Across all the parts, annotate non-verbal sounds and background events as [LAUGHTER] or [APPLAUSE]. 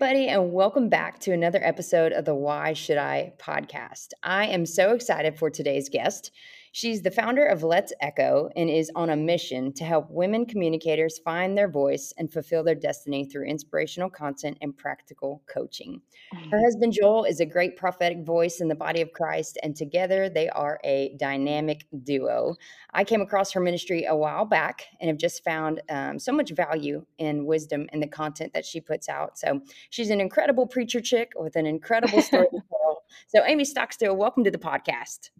everybody, and welcome back to another episode of the Why Should I podcast. I am so excited for today's guest. She's the founder of Let's Echo and is on a mission to help women communicators find their voice and fulfill their destiny through inspirational content and practical coaching. Her husband Joel is a great prophetic voice in the body of Christ, and together they are a dynamic duo. I came across her ministry a while back and have just found um, so much value and wisdom in the content that she puts out. So she's an incredible preacher chick with an incredible story to [LAUGHS] tell. So, Amie Stockstill, welcome to the podcast.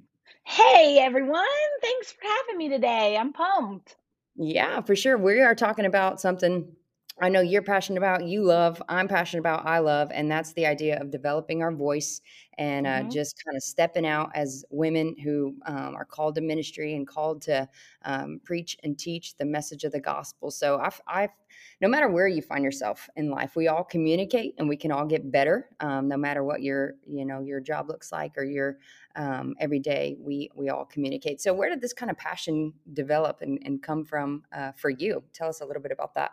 Hey everyone, thanks for having me today. I'm pumped. Yeah, for sure. We are talking about something I know you're passionate about, you love, I'm passionate about, I love, and that's the idea of developing our voice and uh, mm-hmm. just kind of stepping out as women who um, are called to ministry and called to um, preach and teach the message of the gospel. So I've, I've, no matter where you find yourself in life, we all communicate and we can all get better. Um, no matter what your, you know, your job looks like or your um, every day, we we all communicate. So where did this kind of passion develop and, and come from uh, for you? Tell us a little bit about that.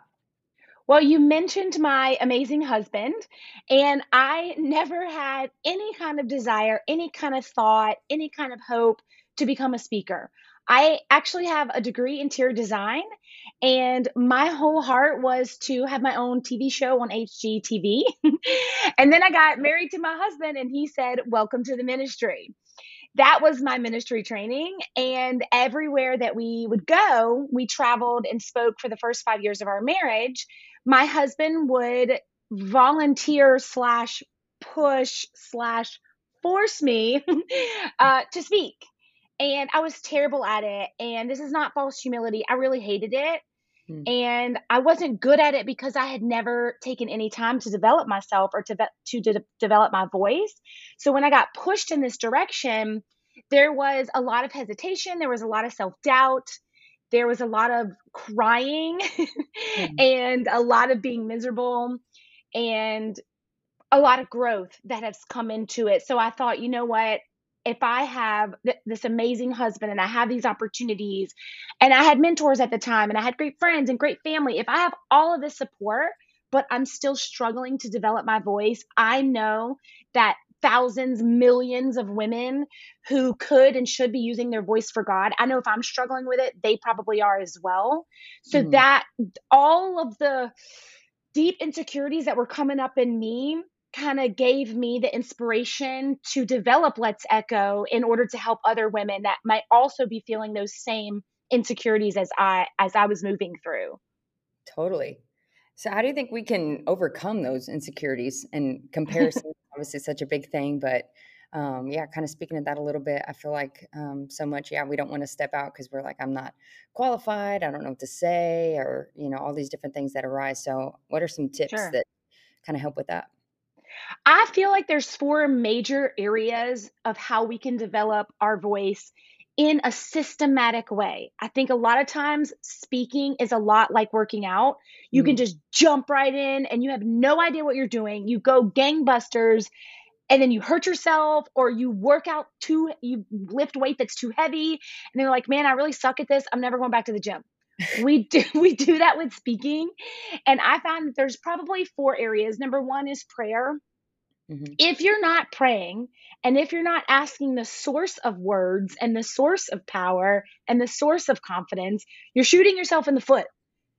Well, you mentioned my amazing husband, and I never had any kind of desire, any kind of thought, any kind of hope to become a speaker. I actually have a degree in interior design, and my whole heart was to have my own TV show on HGTV. [LAUGHS] and then I got married to my husband, and he said, Welcome to the ministry that was my ministry training. And everywhere that we would go, we traveled and spoke for the first five years of our marriage. My husband would volunteer slash push slash force me [LAUGHS] uh, to speak. And I was terrible at it. And this is not false humility. I really hated it. Hmm. And I wasn't good at it because I had never taken any time to develop myself or to, to de- develop my voice. So when I got pushed in this direction, there was a lot of hesitation, there was a lot of self doubt, there was a lot of crying hmm. [LAUGHS] and a lot of being miserable and a lot of growth that has come into it. So I thought, you know what? if I have th- this amazing husband and I have these opportunities and I had mentors at the time and I had great friends and great family, if I have all of this support, but I'm still struggling to develop my voice, I know that thousands, millions of women who could and should be using their voice for God. I know if I'm struggling with it, they probably are as well. So mm-hmm. that all of the deep insecurities that were coming up in me kind of gave me the inspiration to develop Let's Echo in order to help other women that might also be feeling those same insecurities as I as I was moving through. Totally. So how do you think we can overcome those insecurities and [LAUGHS] comparison obviously such a big thing, but um, yeah, kind of speaking of that a little bit, I feel like um, so much, yeah, we don't want to step out because we're like, I'm not qualified. I don't know what to say, or, you know, all these different things that arise. So, what are some tips sure. that kind of help with that? I feel like there's four major areas of how we can develop our voice in a systematic way. I think a lot of times speaking is a lot like working out. You mm. can just jump right in and you have no idea what you're doing. You go gangbusters and then you hurt yourself or you work out too you lift weight that's too heavy and they're like, "Man, I really suck at this. I'm never going back to the gym." we [LAUGHS] do we do that with speaking and i found that there's probably four areas number one is prayer mm-hmm. if you're not praying and if you're not asking the source of words and the source of power and the source of confidence you're shooting yourself in the foot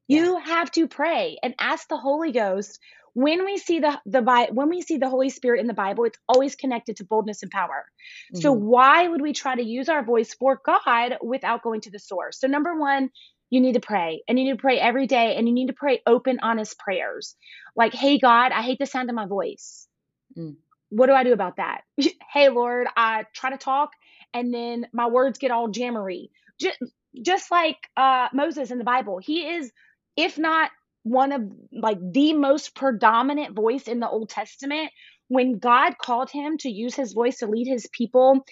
you have to pray and ask the holy ghost when we see the the when we see the holy spirit in the bible it's always connected to boldness and power mm-hmm. so why would we try to use our voice for god without going to the source so number one you need to pray and you need to pray every day and you need to pray open, honest prayers. Like, hey, God, I hate the sound of my voice. Mm. What do I do about that? [LAUGHS] hey, Lord, I try to talk and then my words get all jammery. Just, just like uh, Moses in the Bible, he is, if not one of like the most predominant voice in the Old Testament when God called him to use his voice to lead his people,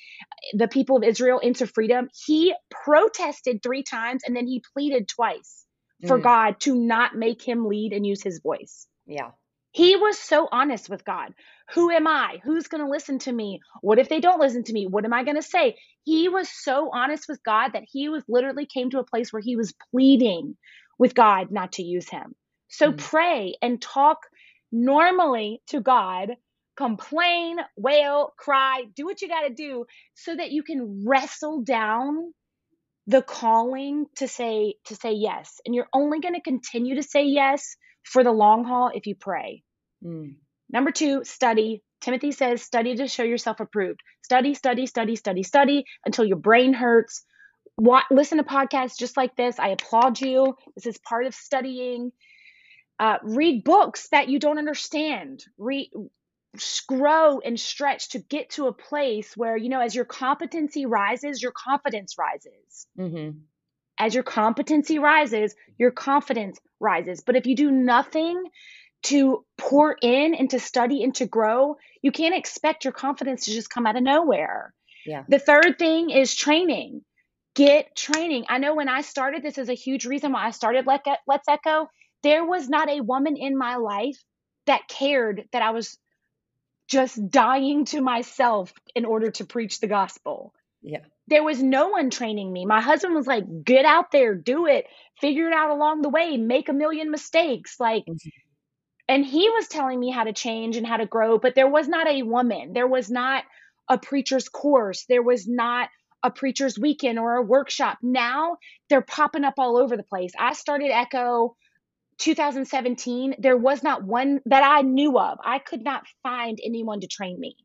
the people of Israel, into freedom, he protested three times and then he pleaded twice for mm. God to not make him lead and use his voice. Yeah. He was so honest with God. Who am I? Who's going to listen to me? What if they don't listen to me? What am I going to say? He was so honest with God that he was literally came to a place where he was pleading with God not to use him. So mm. pray and talk normally to God, complain, wail, cry, do what you got to do so that you can wrestle down the calling to say to say yes. And you're only going to continue to say yes for the long haul if you pray. Mm. Number 2, study. Timothy says study to show yourself approved. Study, study, study, study, study until your brain hurts. What, listen to podcasts just like this. I applaud you. This is part of studying. Uh, read books that you don't understand. Read, grow and stretch to get to a place where you know as your competency rises your confidence rises mm-hmm. as your competency rises your confidence rises but if you do nothing to pour in and to study and to grow you can't expect your confidence to just come out of nowhere yeah the third thing is training get training i know when i started this is a huge reason why i started let's echo there was not a woman in my life that cared that i was just dying to myself in order to preach the gospel. Yeah. There was no one training me. My husband was like, get out there, do it, figure it out along the way, make a million mistakes. Like, mm-hmm. And he was telling me how to change and how to grow, but there was not a woman. There was not a preacher's course. There was not a preacher's weekend or a workshop. Now they're popping up all over the place. I started Echo 2017, there was not one that I knew of. I could not find anyone to train me.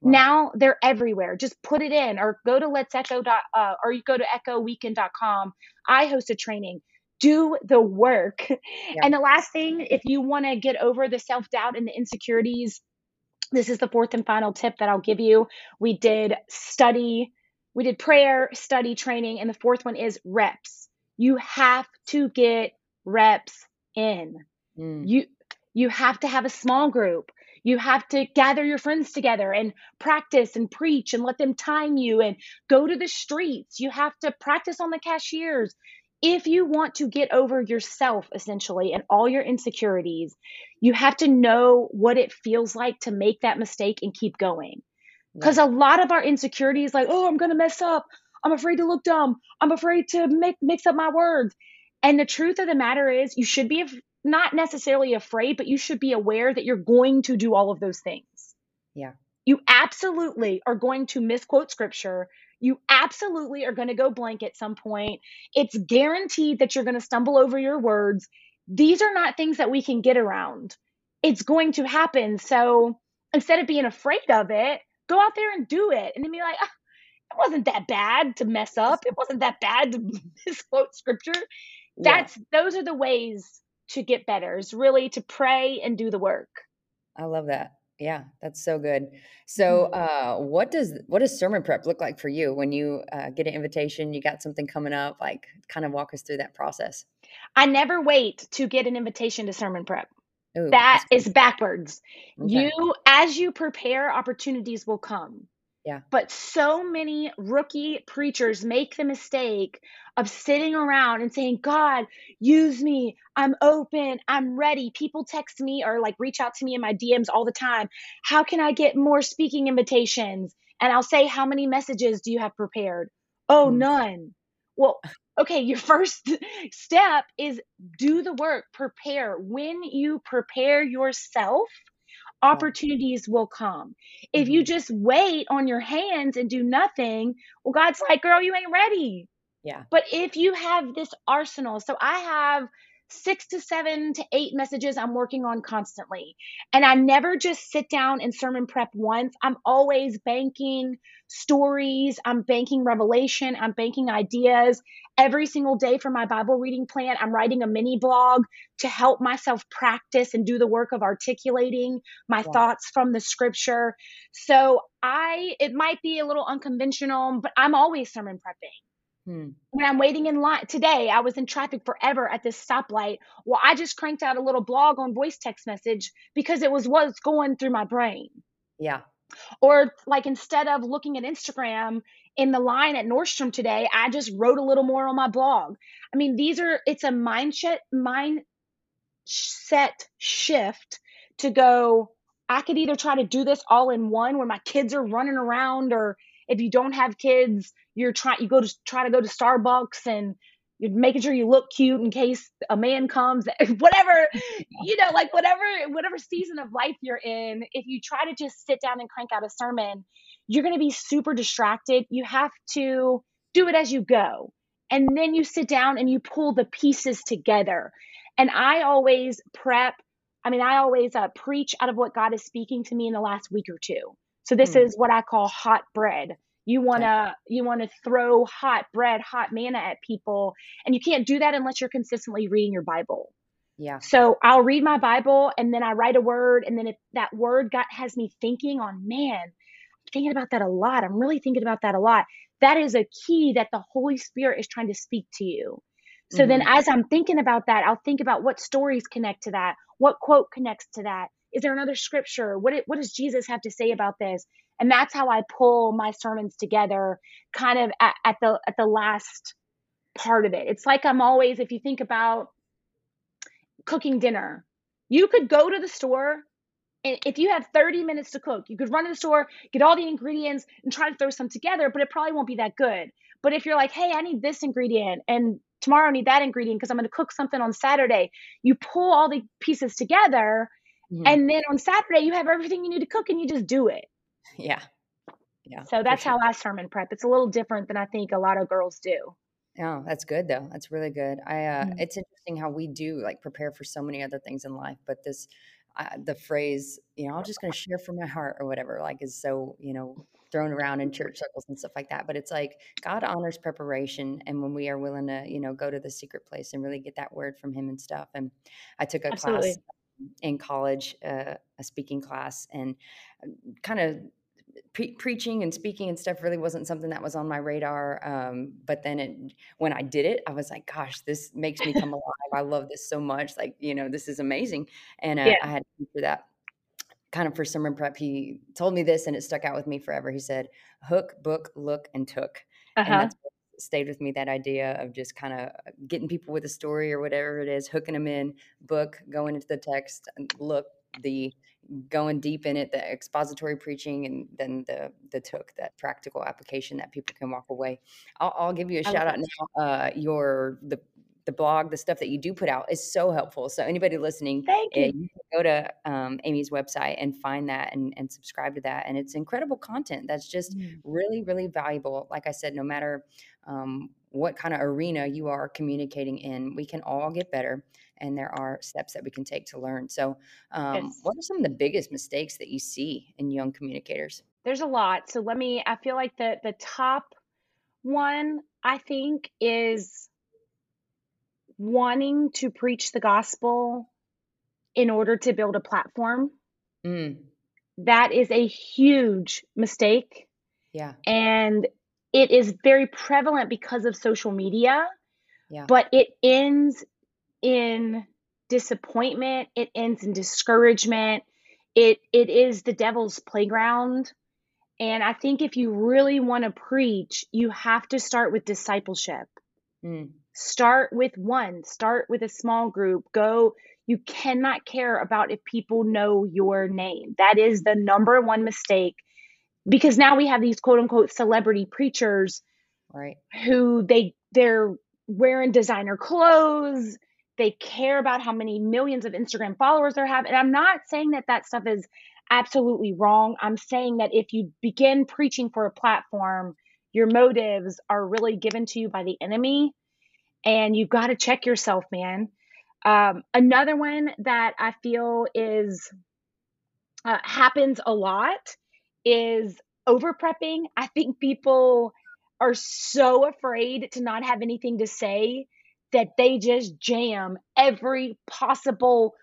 Wow. Now they're everywhere. Just put it in or go to let's echo. Uh, or you go to echoweekend.com. I host a training. Do the work. Yeah. And the last thing, if you want to get over the self doubt and the insecurities, this is the fourth and final tip that I'll give you. We did study, we did prayer, study, training, and the fourth one is reps. You have to get reps in. Mm. You you have to have a small group. You have to gather your friends together and practice and preach and let them time you and go to the streets. You have to practice on the cashiers. If you want to get over yourself, essentially, and all your insecurities, you have to know what it feels like to make that mistake and keep going. Because a lot of our insecurities, like, oh, I'm going to mess up. I'm afraid to look dumb. I'm afraid to make, mix up my words. And the truth of the matter is, you should be not necessarily afraid, but you should be aware that you're going to do all of those things. Yeah. You absolutely are going to misquote scripture. You absolutely are going to go blank at some point. It's guaranteed that you're going to stumble over your words. These are not things that we can get around. It's going to happen. So instead of being afraid of it, go out there and do it. And then be like, ah, it wasn't that bad to mess up. It wasn't that bad to [LAUGHS] misquote scripture that's yeah. those are the ways to get better is really to pray and do the work i love that yeah that's so good. So mm-hmm. uh, what does what does sermon prep look like for you when you uh, get an invitation? You got something coming up? Like kind of walk us through that process. I never wait to get an invitation to sermon prep. Ooh, that is backwards. Okay. you as you prepare opportunities will come yeah. But so many rookie preachers make the mistake of sitting around and saying, God, use me. I'm open. I'm ready. People text me or like reach out to me in my DMs all the time. How can I get more speaking invitations? And I'll say, How many messages do you have prepared? Oh, mm. none. Well, okay, your [LAUGHS] first step is do the work, prepare. When you prepare yourself, opportunities will come. If you mm-hmm. just wait on your hands and do nothing, well, God's like, girl, you ain't ready. Yeah. But if you have this arsenal, so I have six to seven to eight messages I'm working on constantly. And I never just sit down and sermon prep once. I'm always banking stories, I'm banking revelation, I'm banking ideas. Every single day for my Bible reading plan, I'm writing a mini blog to help myself practice and do the work of articulating my wow. thoughts from the scripture. So I, it might be a little unconventional, but I'm always sermon prepping. Hmm. When I'm waiting in line today, I was in traffic forever at this stoplight. Well, I just cranked out a little blog on voice text message because it was what's going through my brain. Yeah. Or like instead of looking at Instagram in the line at Nordstrom today, I just wrote a little more on my blog. I mean, these are it's a mindset mindset shift to go. I could either try to do this all in one where my kids are running around or if you don't have kids, you're trying you go to try to go to Starbucks and you're making sure you look cute in case a man comes [LAUGHS] whatever you know like whatever whatever season of life you're in if you try to just sit down and crank out a sermon you're going to be super distracted. You have to do it as you go. And then you sit down and you pull the pieces together. And i always prep i mean i always uh, preach out of what god is speaking to me in the last week or two. So this mm. is what i call hot bread you want to you want to throw hot bread, hot manna at people, and you can't do that unless you're consistently reading your Bible. Yeah. So I'll read my Bible and then I write a word and then if that word got has me thinking on man, I'm thinking about that a lot. I'm really thinking about that a lot. That is a key that the Holy Spirit is trying to speak to you. So mm-hmm. then as I'm thinking about that, I'll think about what stories connect to that, what quote connects to that. Is there another scripture? What what does Jesus have to say about this? And that's how i pull my sermons together kind of at, at the at the last part of it. It's like i'm always if you think about cooking dinner you could go to the store and if you have 30 minutes to cook you could run to the store get all the ingredients and try to throw some together but it probably won't be that good. But if you're like hey i need this ingredient and tomorrow i need that ingredient because i'm going to cook something on saturday you pull all the pieces together mm-hmm. and then on saturday you have everything you need to cook and you just do it yeah. Yeah. So that's sure. how I sermon prep. It's a little different than I think a lot of girls do. Oh, that's good though. That's really good. I uh mm-hmm. it's interesting how we do like prepare for so many other things in life, but this uh, the phrase, you know, I'm just going to share from my heart or whatever, like is so, you know, thrown around in church circles and stuff like that. But it's like God honors preparation. And when we are willing to, you know, go to the secret place and really get that word from Him and stuff. And I took a Absolutely. class in college, uh, a speaking class, and uh, kind of pre- preaching and speaking and stuff really wasn't something that was on my radar. Um, but then it, when I did it, I was like, gosh, this makes me come [LAUGHS] alive. I love this so much. Like, you know, this is amazing. And uh, yeah. I had to for that kind of for sermon prep. He told me this and it stuck out with me forever. He said, hook, book, look, and took. Uh-huh. And that's stayed with me that idea of just kind of getting people with a story or whatever it is, hooking them in, book, going into the text, look, the going deep in it, the expository preaching, and then the the took that practical application that people can walk away. I'll, I'll give you a shout out now. Uh, your the the blog, the stuff that you do put out is so helpful. So anybody listening, Thank you. you go to um, Amie's website and find that and, and subscribe to that. And it's incredible content that's just mm. really, really valuable. Like I said, no matter um, what kind of arena you are communicating in, we can all get better and there are steps that we can take to learn. So, um, yes. what are some of the biggest mistakes that you see in young communicators? There's a lot. So let me. I feel like the the top one I think is wanting to preach the gospel in order to build a platform. Mm. That is a huge mistake. Yeah. And it is very prevalent because of social media. Yeah. But it ends in disappointment, it ends in discouragement. It it is the devil's playground. And I think if you really want to preach, you have to start with discipleship. Mm. Start with one, start with a small group. Go, you cannot care about if people know your name. That is the number one mistake because now we have these quote unquote celebrity preachers right who they they're wearing designer clothes they care about how many millions of Instagram followers they have. And I'm not saying that that stuff is absolutely wrong. I'm saying that if you begin preaching for a platform, your motives are really given to you by the enemy. And you've got to check yourself, man. Um, another one that I feel is uh, happens a lot is over prepping. I think people are so afraid to not have anything to say that they just jam every possible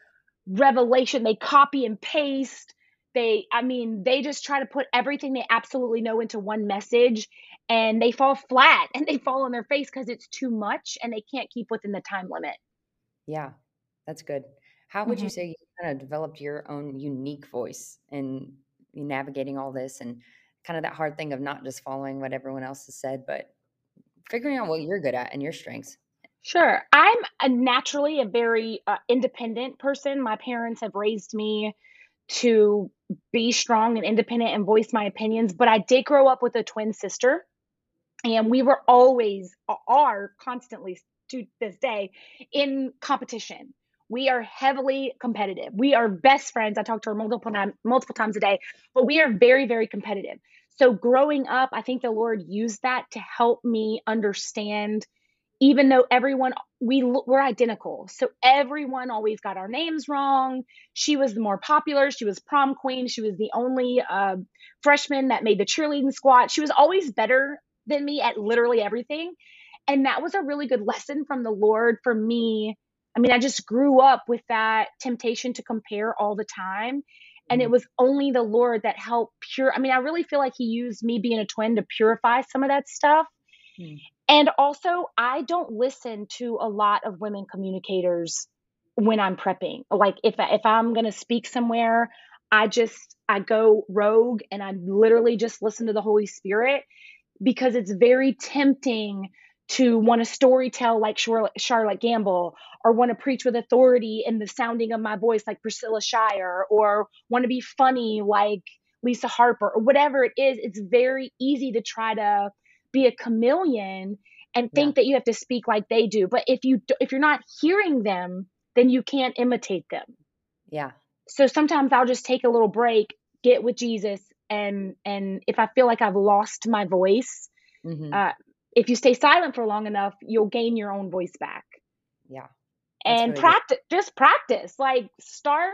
revelation. They copy and paste. They, I mean, they just try to put everything they absolutely know into one message and they fall flat [LAUGHS] and they fall on their face because it's too much and they can't keep within the time limit. Yeah, that's good. How would mm-hmm. you say you kind of developed your own unique voice in navigating all this and kind of that hard thing of not just following what everyone else has said, but figuring out what you're good at and your strengths? Sure. I'm a naturally a very uh, independent person. My parents have raised me to be strong and independent and voice my opinions, but I did grow up with a twin sister. And we were always are constantly to this day in competition. We are heavily competitive. We are best friends. I talk to her multiple times, multiple times a day, but we are very, very competitive. So growing up, I think the Lord used that to help me understand even though everyone we were identical. So everyone always got our names wrong. She was the more popular. She was prom queen. She was the only uh, freshman that made the cheerleading squad she was always better than me at literally everything. And that was a really good lesson from the lord for me. I mean i just grew up with that temptation to compare all the time. And it mm-hmm. was only the lord that helped pure i mean i really feel like he used me being a twin to purify some of that stuff. Mm. And also, I don't listen to a lot of women communicators when I'm prepping. Like if if I'm going to speak somewhere, I just I go rogue and I literally just listen to the Holy Spirit because it's very tempting to want to story tell like Charlotte Gambill or want to preach with authority in the sounding of my voice like Priscilla Shirer or want to be funny like Lisa Harper or whatever it is. It's very easy to try to be a chameleon and think yeah. that you have to speak like they do but if you if you're not hearing them then you can't imitate them yeah so sometimes i'll just take a little break get with jesus and and if i feel like i've lost my voice mm-hmm. uh, if you stay silent for long enough you'll gain your own voice back yeah and really practice good. just practice like start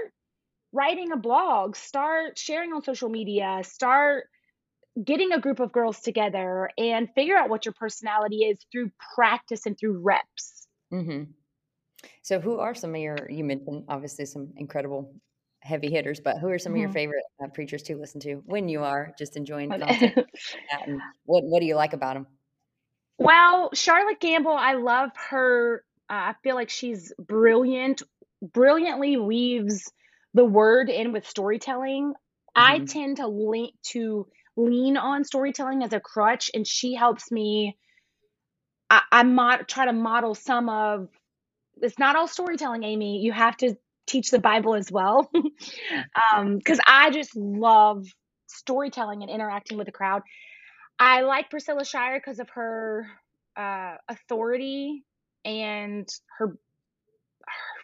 writing a blog start sharing on social media start getting a group of girls together and figure out what your personality is through practice and through reps. Mm-hmm. So, who are some of your, you mentioned obviously some incredible heavy hitters, but who are some mm-hmm. of your mm-hmm. favorite uh, preachers to listen to when you are just enjoying content? [LAUGHS] what, what do you like about them? Well, Charlotte Gambill, I love her. Uh, I feel like she's brilliant, brilliantly weaves the word in with storytelling. Mm-hmm. I tend to link to lean on storytelling as a crutch and she helps me i, I mod, try to model some of it's not all storytelling amie. You have to teach the bible as well. [LAUGHS] Um because i just love storytelling and interacting with the crowd. I like priscilla shirer because of her uh authority and her, her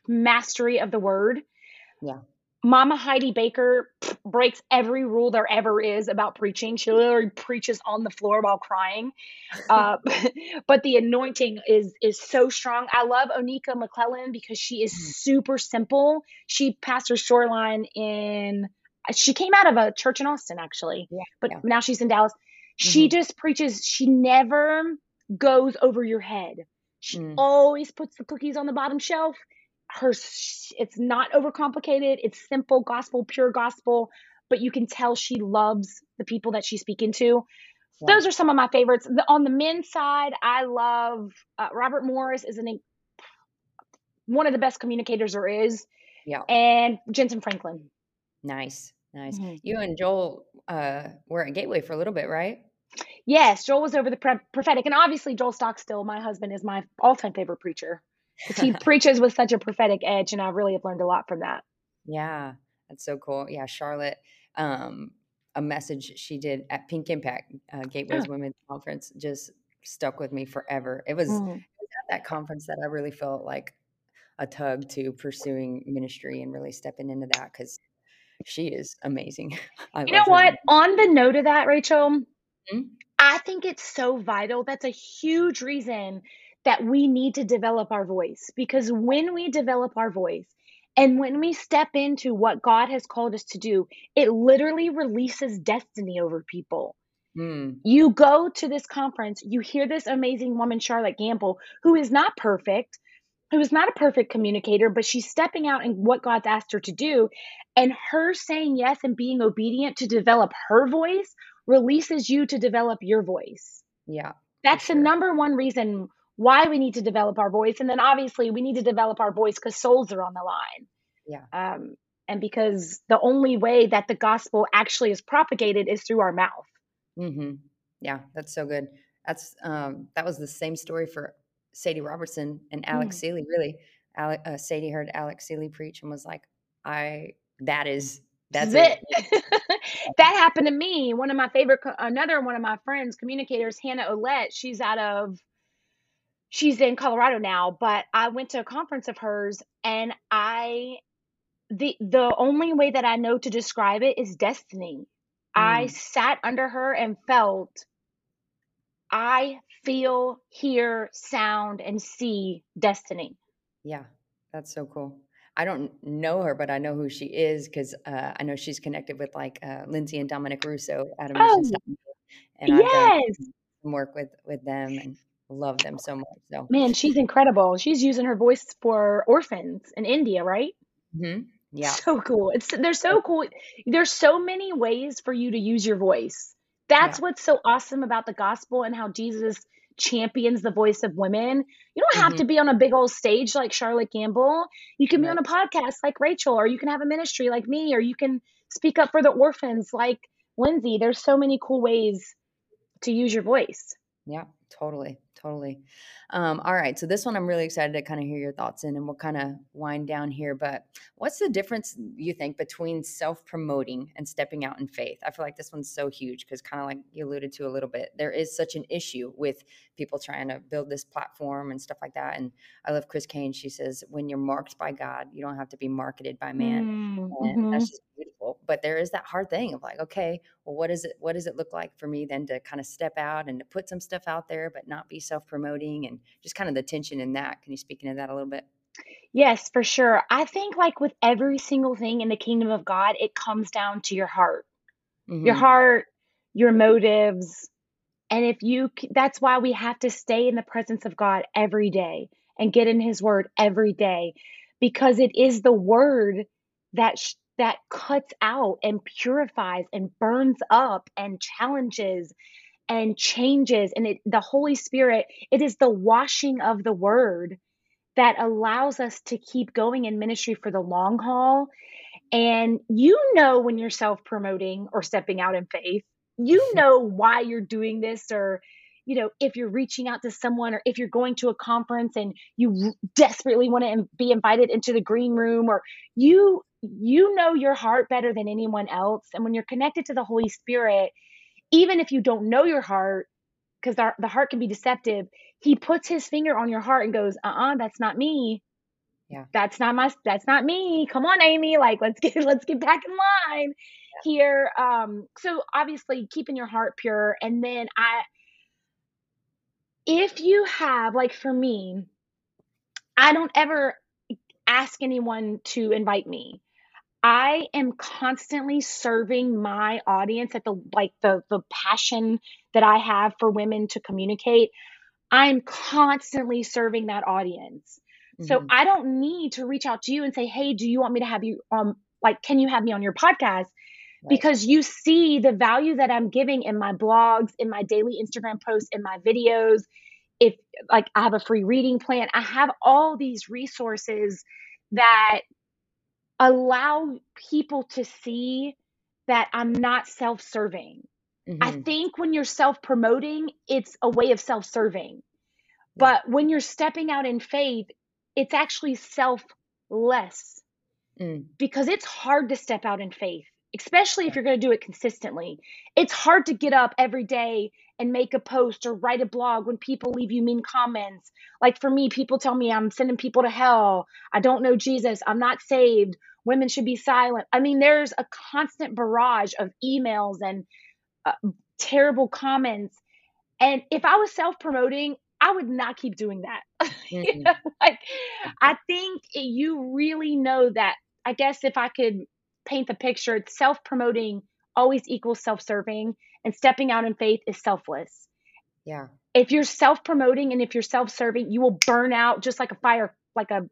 mastery of the word. Yeah. Mama Heidi Baker breaks every rule there ever is about preaching. She literally preaches on the floor while crying. Uh, [LAUGHS] [LAUGHS] but the anointing is is so strong. I love Onika McClellan because she is mm. super simple. She pastors Shoreline in. She came out of a church in Austin actually, yeah, but yeah. now she's in Dallas. She mm-hmm. just preaches. She never goes over your head. She mm. always puts the cookies on the bottom shelf her it's not overcomplicated. It's simple gospel pure gospel but you can tell she loves the people that she's speaking to. Yeah. those are some of my favorites. The, on the men's side i love uh, robert morris is an one of the best communicators there is. Yeah. And jentezen franklin. Nice nice. Mm-hmm. you and joel uh, were at gateway for a little bit right? Yes joel was over the pre- prophetic. And obviously joel stockstill my husband is my all-time favorite preacher he [LAUGHS] preaches with such a prophetic edge, and I really have learned a lot from that. Yeah, that's so cool. Yeah, Charlotte, um, a message she did at Pink Impact uh, Gateway's oh. Women's Conference just stuck with me forever. It was, mm. it was at that conference that I really felt like a tug to pursuing ministry and really stepping into that because she is amazing. [LAUGHS] you know what? Her. On the note of that, Rachel, mm-hmm. I think it's so vital. That's a huge reason that we need to develop our voice because when we develop our voice and when we step into what God has called us to do, it literally releases destiny over people. Mm. You go to this conference, you hear this amazing woman, Charlotte Gambill, who is not perfect, who is not a perfect communicator, but she's stepping out in what God's asked her to do. And her saying yes and being obedient to develop her voice releases you to develop your voice. Yeah. That's sure. the number one reason why we need to develop our voice. And then obviously we need to develop our voice because souls are on the line. Yeah. Um, and because the only way that the gospel actually is propagated is through our mouth. Mm-hmm. yeah that's so good. That's um, that was the same story for sadie robertson and alex mm. seeley really. Alec, uh, sadie heard alex seeley preach and was like i that is that's it, it. [LAUGHS] that happened to me. One of my favorite another one of my friends communicators hannah olette she's out of she's in Colorado now, but I went to a conference of hers and I the the only way that I know to describe it is destiny. I Mm, sat under her and felt I feel, hear, sound, and see destiny. yeah, that's so cool. I don't know her, but I know who she is 'cause, uh, I know she's connected with, like, uh, Lindsay and Dominic Russo at a mission Oh, and I've done yes. work with with them and love them so much, so Man, she's incredible. She's using her voice for orphans in India, right? Mhm. Yeah. So cool. It's they're So cool. There's so many ways for you to use your voice. yeah. That's what's so awesome about the gospel and how Jesus champions the voice of women. You don't have Mhm. to be on a big old stage like Charlotte Gambill. You can be on a podcast like Rachel, or you can have a ministry like me, or you can speak up for the orphans like Lindsay. There's so many cool ways to use your voice. Yeah, totally, totally. Um, all right, so this one I'm really excited to kind of hear your thoughts in, and we'll kind of wind down here. But what's the difference you think between self-promoting and stepping out in faith? I feel like this one's so huge because, kind of like you alluded to a little bit, there is such an issue with people trying to build this platform and stuff like that. And I love Chris Caine. She says, "When you're marked by God, you don't have to be marketed by man." Mm, And that's just beautiful. But there is that hard thing of like, okay, well, what is it? What does it look like for me then to kind of step out and to put some stuff out there, but not be self-promoting and just kind of the tension in that. Can you speak into that a little bit? Yes, for sure. I think like with every single thing in the kingdom of God, it comes down to your heart. Your hmm heart, your motives, and if you that's why we have to stay in the presence of God every day and get in his word every day because it is the word that sh- that cuts out and purifies and burns up and challenges and changes and it the Holy Spirit, it is the washing of the word that allows us to keep going in ministry for the long haul. And you know when you're self promoting or stepping out in faith, you [LAUGHS] know why you're doing this, or, you know, if you're reaching out to someone or if you're going to a conference and you desperately want to be invited into the green room, or you. You know your heart better than anyone else. And when you're connected to the Holy Spirit, even if you don't know your heart, because the, the heart can be deceptive, he puts his finger on your heart and goes, uh uh that's not me Yeah. that's not my that's not me come on amie like let's get [LAUGHS] let's get back in line here um so obviously keeping your heart pure and then i if you have like for me i don't ever ask anyone to invite me i am constantly serving my audience at the like the the passion that i have for women to communicate I'm constantly serving that audience. So hmm I don't need to reach out to you and say, "Hey, do you want me to have you um like can you have me on your podcast?" Right. Because you see the value that I'm giving in my blogs, in my daily Instagram posts, in my videos. If like I have a free reading plan, I have all these resources that allow people to see that I'm not self-serving. I hmm think when you're self-promoting, it's a way of self-serving. But when you're stepping out in faith, it's actually selfless Mm. because it's hard to step out in faith, especially if you're going to do it consistently. It's hard to get up every day and make a post or write a blog when people leave you mean comments. Like for me, people tell me I'm sending people to hell. I don't know Jesus. I'm not saved. Women should be silent. I mean, there's a constant barrage of emails and uh, terrible comments and if I was self-promoting, I would not keep doing that. [LAUGHS] You know, like, I think you really know that I guess if I could paint the picture, it's self-promoting always equals self-serving, and stepping out in faith is selfless. Yeah. If you're self-promoting and if you're self-serving, you will burn out just like a fire like a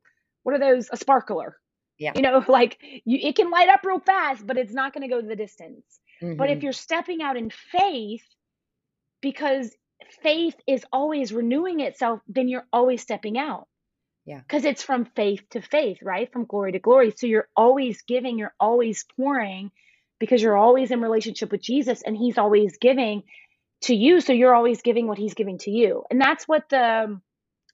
what are those? A sparkler. Yeah. You know, [LAUGHS] like, you it can light up real fast, but it's not gonna go the distance. But if hmm you're stepping out in faith because faith is always renewing itself, then you're always stepping out Yeah. because it's from faith to faith, right? From glory to glory. So you're always giving, you're always pouring because you're always in relationship with Jesus and he's always giving to you. So you're always giving what he's giving to you. And that's what the, um,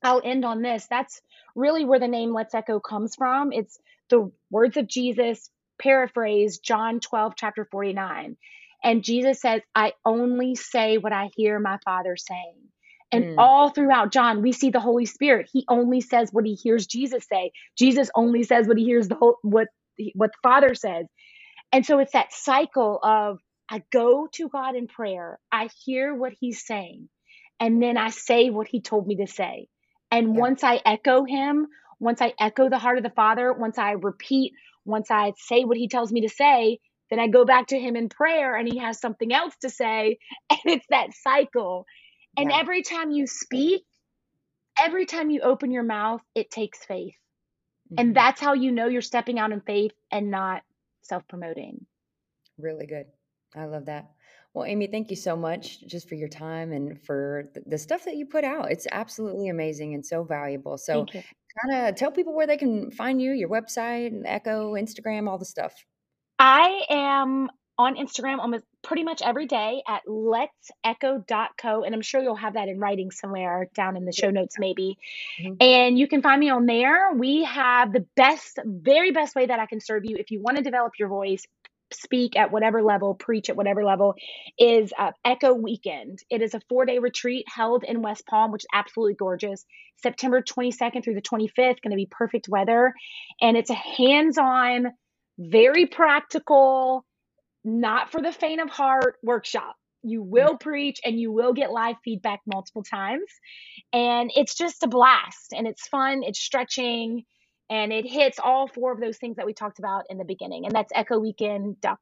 I'll end on this. That's really where the name Let's Echo comes from. It's the words of Jesus, paraphrase John 12, chapter 49. And Jesus says, I only say what I hear my Father saying. And mm. all throughout John, we see the Holy Spirit. He only says what he hears Jesus say. Jesus only says what he hears the whole what what the Father says. And so it's that cycle of I go to God in prayer, I hear what he's saying, and then I say what he told me to say. And yeah. once I echo him, once I echo the heart of the Father, once I repeat, once I say what he tells me to say, then I go back to him in prayer and he has something else to say. [LAUGHS] And it's that cycle. And yeah. every time you speak, every time you open your mouth, it takes faith. Mm-hmm. And that's how you know you're stepping out in faith and not self promoting. Really good. I love that. Well, Amie, thank you so much just for your time and for the stuff that you put out. It's absolutely amazing and so valuable. So, kind of tell people where they can find you, your website, and Echo, Instagram, all the stuff. I am on Instagram almost pretty much every day at let's letsecho.co. And I'm sure you'll have that in writing somewhere down in the show notes, maybe. Mm-hmm. And you can find me on there. We have the best, very best way that I can serve you if you want to develop your voice. Speak at whatever level, preach at whatever level, is uh, Echo Weekend. It is a four day retreat held in West Palm, which is absolutely gorgeous. September 22nd through the 25th, going to be perfect weather. And it's a hands on, very practical, not for the faint of heart workshop. You will preach and you will get live feedback multiple times. And it's just a blast and it's fun, it's stretching, and it hits all four of those things that we talked about in the beginning. And that's echoweekend.com.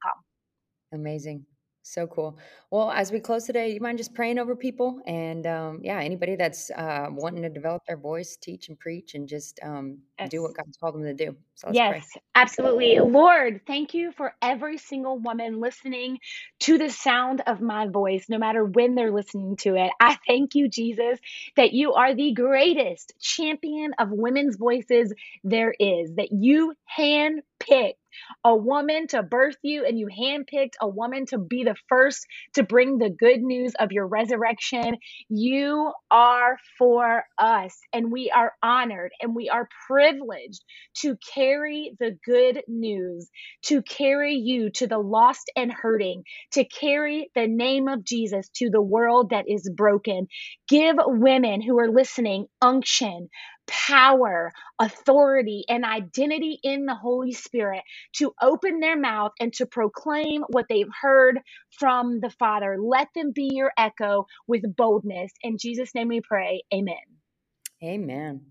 Amazing. So cool. Well, as we close today, you mind just praying over people and um, yeah, anybody that's uh, wanting to develop their voice, teach and preach, and just um, do what God's called them to do. So let's pray. Yes, absolutely. Lord, thank you for every single woman listening to the sound of my voice, no matter when they're listening to it. I thank you, Jesus, that you are the greatest champion of women's voices there is, that you hand picked a woman to birth you and you handpicked a woman to be the first to bring the good news of your resurrection. You are for us, and we are honored and we are privileged to carry the good news, to carry you to the lost and hurting, to carry the name of Jesus to the world that is broken. Give women who are listening unction, power, authority, and identity in the Holy Spirit to open their mouth and to proclaim what they've heard from the Father. Let them be your echo with boldness. In Jesus' name we pray. Amen. Amen.